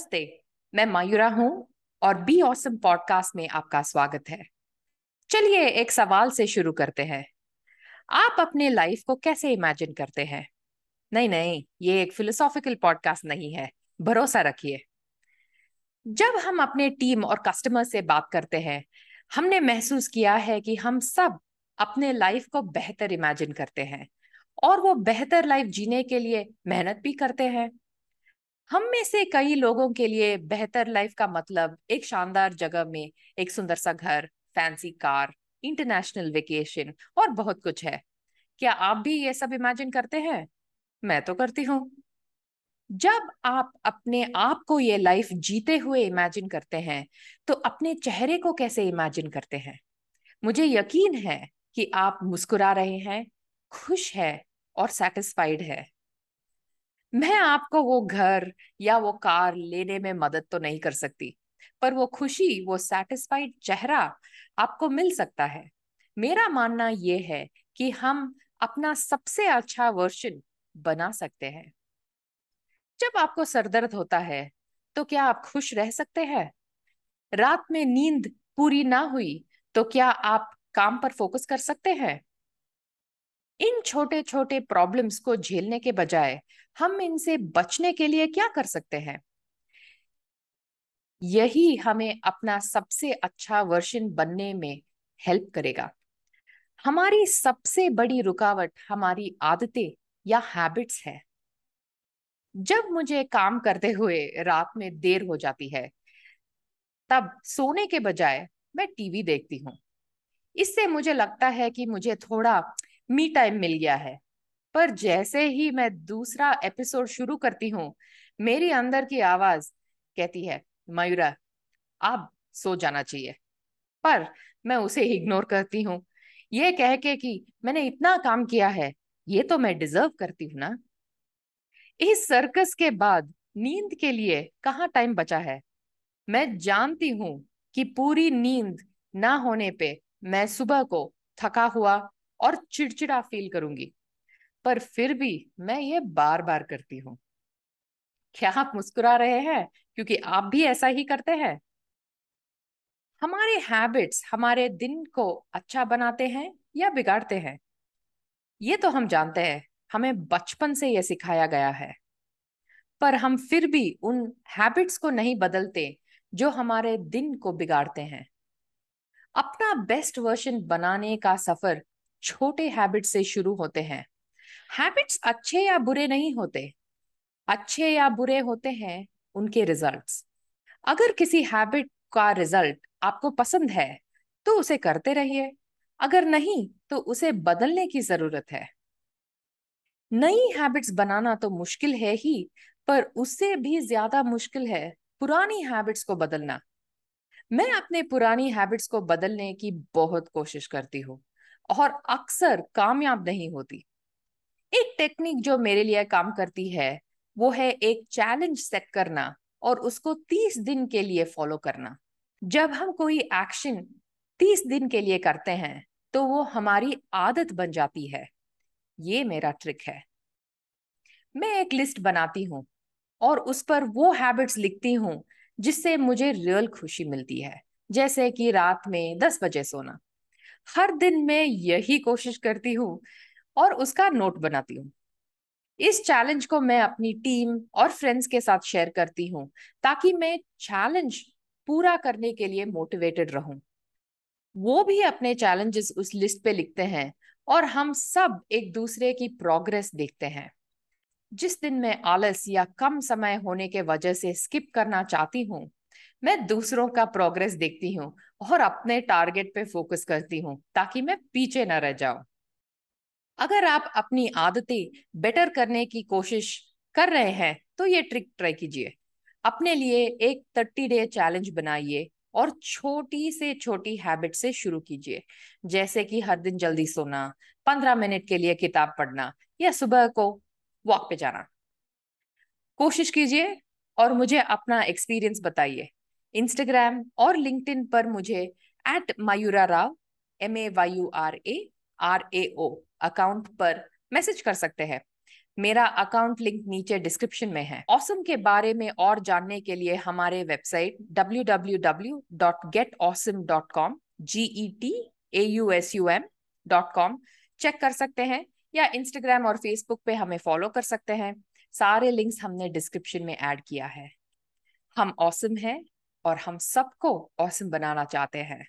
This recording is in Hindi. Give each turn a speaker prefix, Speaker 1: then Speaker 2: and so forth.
Speaker 1: नमस्ते, मैं मायूरा हूँ और बी ऑसम पॉडकास्ट में आपका स्वागत है। चलिए एक सवाल से शुरू करते हैं। आप अपने लाइफ को कैसे इमेजिन करते हैं? नहीं नहीं, ये एक फिलोसॉफिकल पॉडकास्ट नहीं है, भरोसा रखिए। जब हम अपने टीम और कस्टमर से बात करते हैं, हमने महसूस किया है कि हम सब अपने लाइफ को बेहतर इमेजिन करते हैं और वो बेहतर लाइफ जीने के लिए मेहनत भी करते हैं हम में से कई लोगों के लिए बेहतर लाइफ का मतलब एक शानदार जगह में एक सुंदर सा घर, फैंसी कार, इंटरनेशनल वेकेशन और बहुत कुछ है। क्या आप भी ये सब इमेजिन करते हैं? मैं तो करती हूँ। जब आप अपने आप को ये लाइफ जीते हुए इमेजिन करते हैं तो अपने चेहरे को कैसे इमेजिन करते हैं? मुझे यकीन है कि आप मुस्कुरा रहे हैं, खुश है और सेटिस्फाइड है। मैं आपको वो घर या वो कार लेने में मदद तो नहीं कर सकती, पर वो खुशी, वो सेटिस्फाइड चेहरा आपको मिल सकता है। मेरा मानना ये है कि हम अपना सबसे अच्छा वर्जन बना सकते हैं। जब आपको सरदर्द होता है तो क्या आप खुश रह सकते हैं? रात में नींद पूरी ना हुई तो क्या आप काम पर फोकस कर सकते हैं? इन छोटे छोटे प्रॉब्लम्स को झेलने के बजाय हम इनसे बचने के लिए क्या कर सकते हैं? यही हमें अपना सबसे अच्छा वर्षन बनने में हेल्प करेगा। हमारी सबसे बड़ी रुकावट हमारी आदतें या हैबिट्स है। जब मुझे काम करते हुए रात में देर हो जाती है, तब सोने के बजाय मैं टीवी देखती हूँ। इससे मुझे लगता है कि मुझे थोड़ा मी टाइम मिल गया है। पर जैसे ही मैं दूसरा एपिसोड शुरू करती हूँ, मेरी अंदर की आवाज़ कहती है, मयूरा अब सो जाना चाहिए। पर मैं उसे इग्नोर करती हूँ। ये कह के कि मैंने इतना काम किया है, ये तो मैं डिजर्व करती हूँ ना? इस सर्कस के बाद नींद के लिए कहाँ टाइम बचा है? मैं जानती हूँ कि पूरी नींद ना होने पे मैं सुबह को थका हुआ और चिड़चिड़ा फील करूँगी। पर फिर भी मैं ये बार बार करती हूँ। क्या आप मुस्कुरा रहे हैं? क्योंकि आप भी ऐसा ही करते हैं। हमारे हैबिट्स हमारे दिन को अच्छा बनाते हैं या बिगाड़ते हैं? ये तो हम जानते हैं। हमें बचपन से यह सिखाया गया है। पर हम फिर भी उन हैबिट्स को नहीं बदलते जो हमारे दिन को बिगाड़ते हैं। अपना बेस्ट वर्जन बनाने का सफ़र छोटे हैबिट से शुरू होते हैं। हैबिट्स अच्छे या बुरे नहीं होते। अच्छे या बुरे होते हैं उनके रिजल्ट्स अगर किसी हैबिट का रिज़ल्ट आपको पसंद है तो उसे करते रहिए। अगर नहीं तो उसे बदलने की ज़रूरत है। नई हैबिट्स बनाना तो मुश्किल है ही, पर उससे भी ज़्यादा मुश्किल है पुरानी हैबिट्स को बदलना। मैं अपने पुरानी हैबिट्स को बदलने की बहुत कोशिश करती हूँ। और अक्सर कामयाब नहीं होती। एक टेक्निक जो मेरे लिए काम करती है, वो है एक चैलेंज सेट करना और उसको तीस दिन के लिए फॉलो करना। जब हम कोई एक्शन तीस दिन के लिए करते हैं तो वो हमारी आदत बन जाती है। ये मेरा ट्रिक है। मैं एक लिस्ट बनाती हूँ और उस पर वो हैबिट्स लिखती हूँ जिससे मुझे रियल खुशी मिलती है। जैसे कि रात में दस बजे सोना। हर दिन मैं यही कोशिश करती हूँ और उसका नोट बनाती हूँ। इस चैलेंज को मैं अपनी टीम और फ्रेंड्स के साथ शेयर करती हूँ, ताकि मैं चैलेंज पूरा करने के लिए मोटिवेटेड रहूँ। वो भी अपने चैलेंजेस उस लिस्ट पे लिखते हैं और हम सब एक दूसरे की प्रोग्रेस देखते हैं। जिस दिन मैं आलस या कम समय होने के वजह से स्किप करना चाहती हूँ मैं दूसरों का प्रोग्रेस देखती हूँ और अपने टारगेट पे फोकस करती हूँ, ताकि मैं पीछे न रह जाऊँ। अगर आप अपनी आदतें बेटर करने की कोशिश कर रहे हैं तो ये ट्रिक ट्राई कीजिए। अपने लिए एक थर्टी डे चैलेंज बनाइए और छोटी से छोटी हैबिट से शुरू कीजिए। जैसे कि हर दिन जल्दी सोना, पंद्रह मिनट के लिए किताब पढ़ना या सुबह को वॉक पे जाना। कोशिश कीजिए और मुझे अपना एक्सपीरियंस बताइए। इंस्टाग्राम और लिंक्डइन पर मुझे at Mayura Rao M A Y U R A R A O account पर मैसेज कर सकते हैं। मेरा अकाउंट लिंक नीचे डिस्क्रिप्शन में है। ऑसम के बारे में और जानने के लिए हमारे website www.getawesome.com G E T A U S U M dot com check कर सकते हैं, या इंस्टाग्राम और फेसबुक पे हमें फॉलो कर सकते हैं। सारे लिंक्स हमने डिस्क्रिप्शन में ऐड किया है। हम औसम हैं। और हम सबको औसम बनाना चाहते हैं।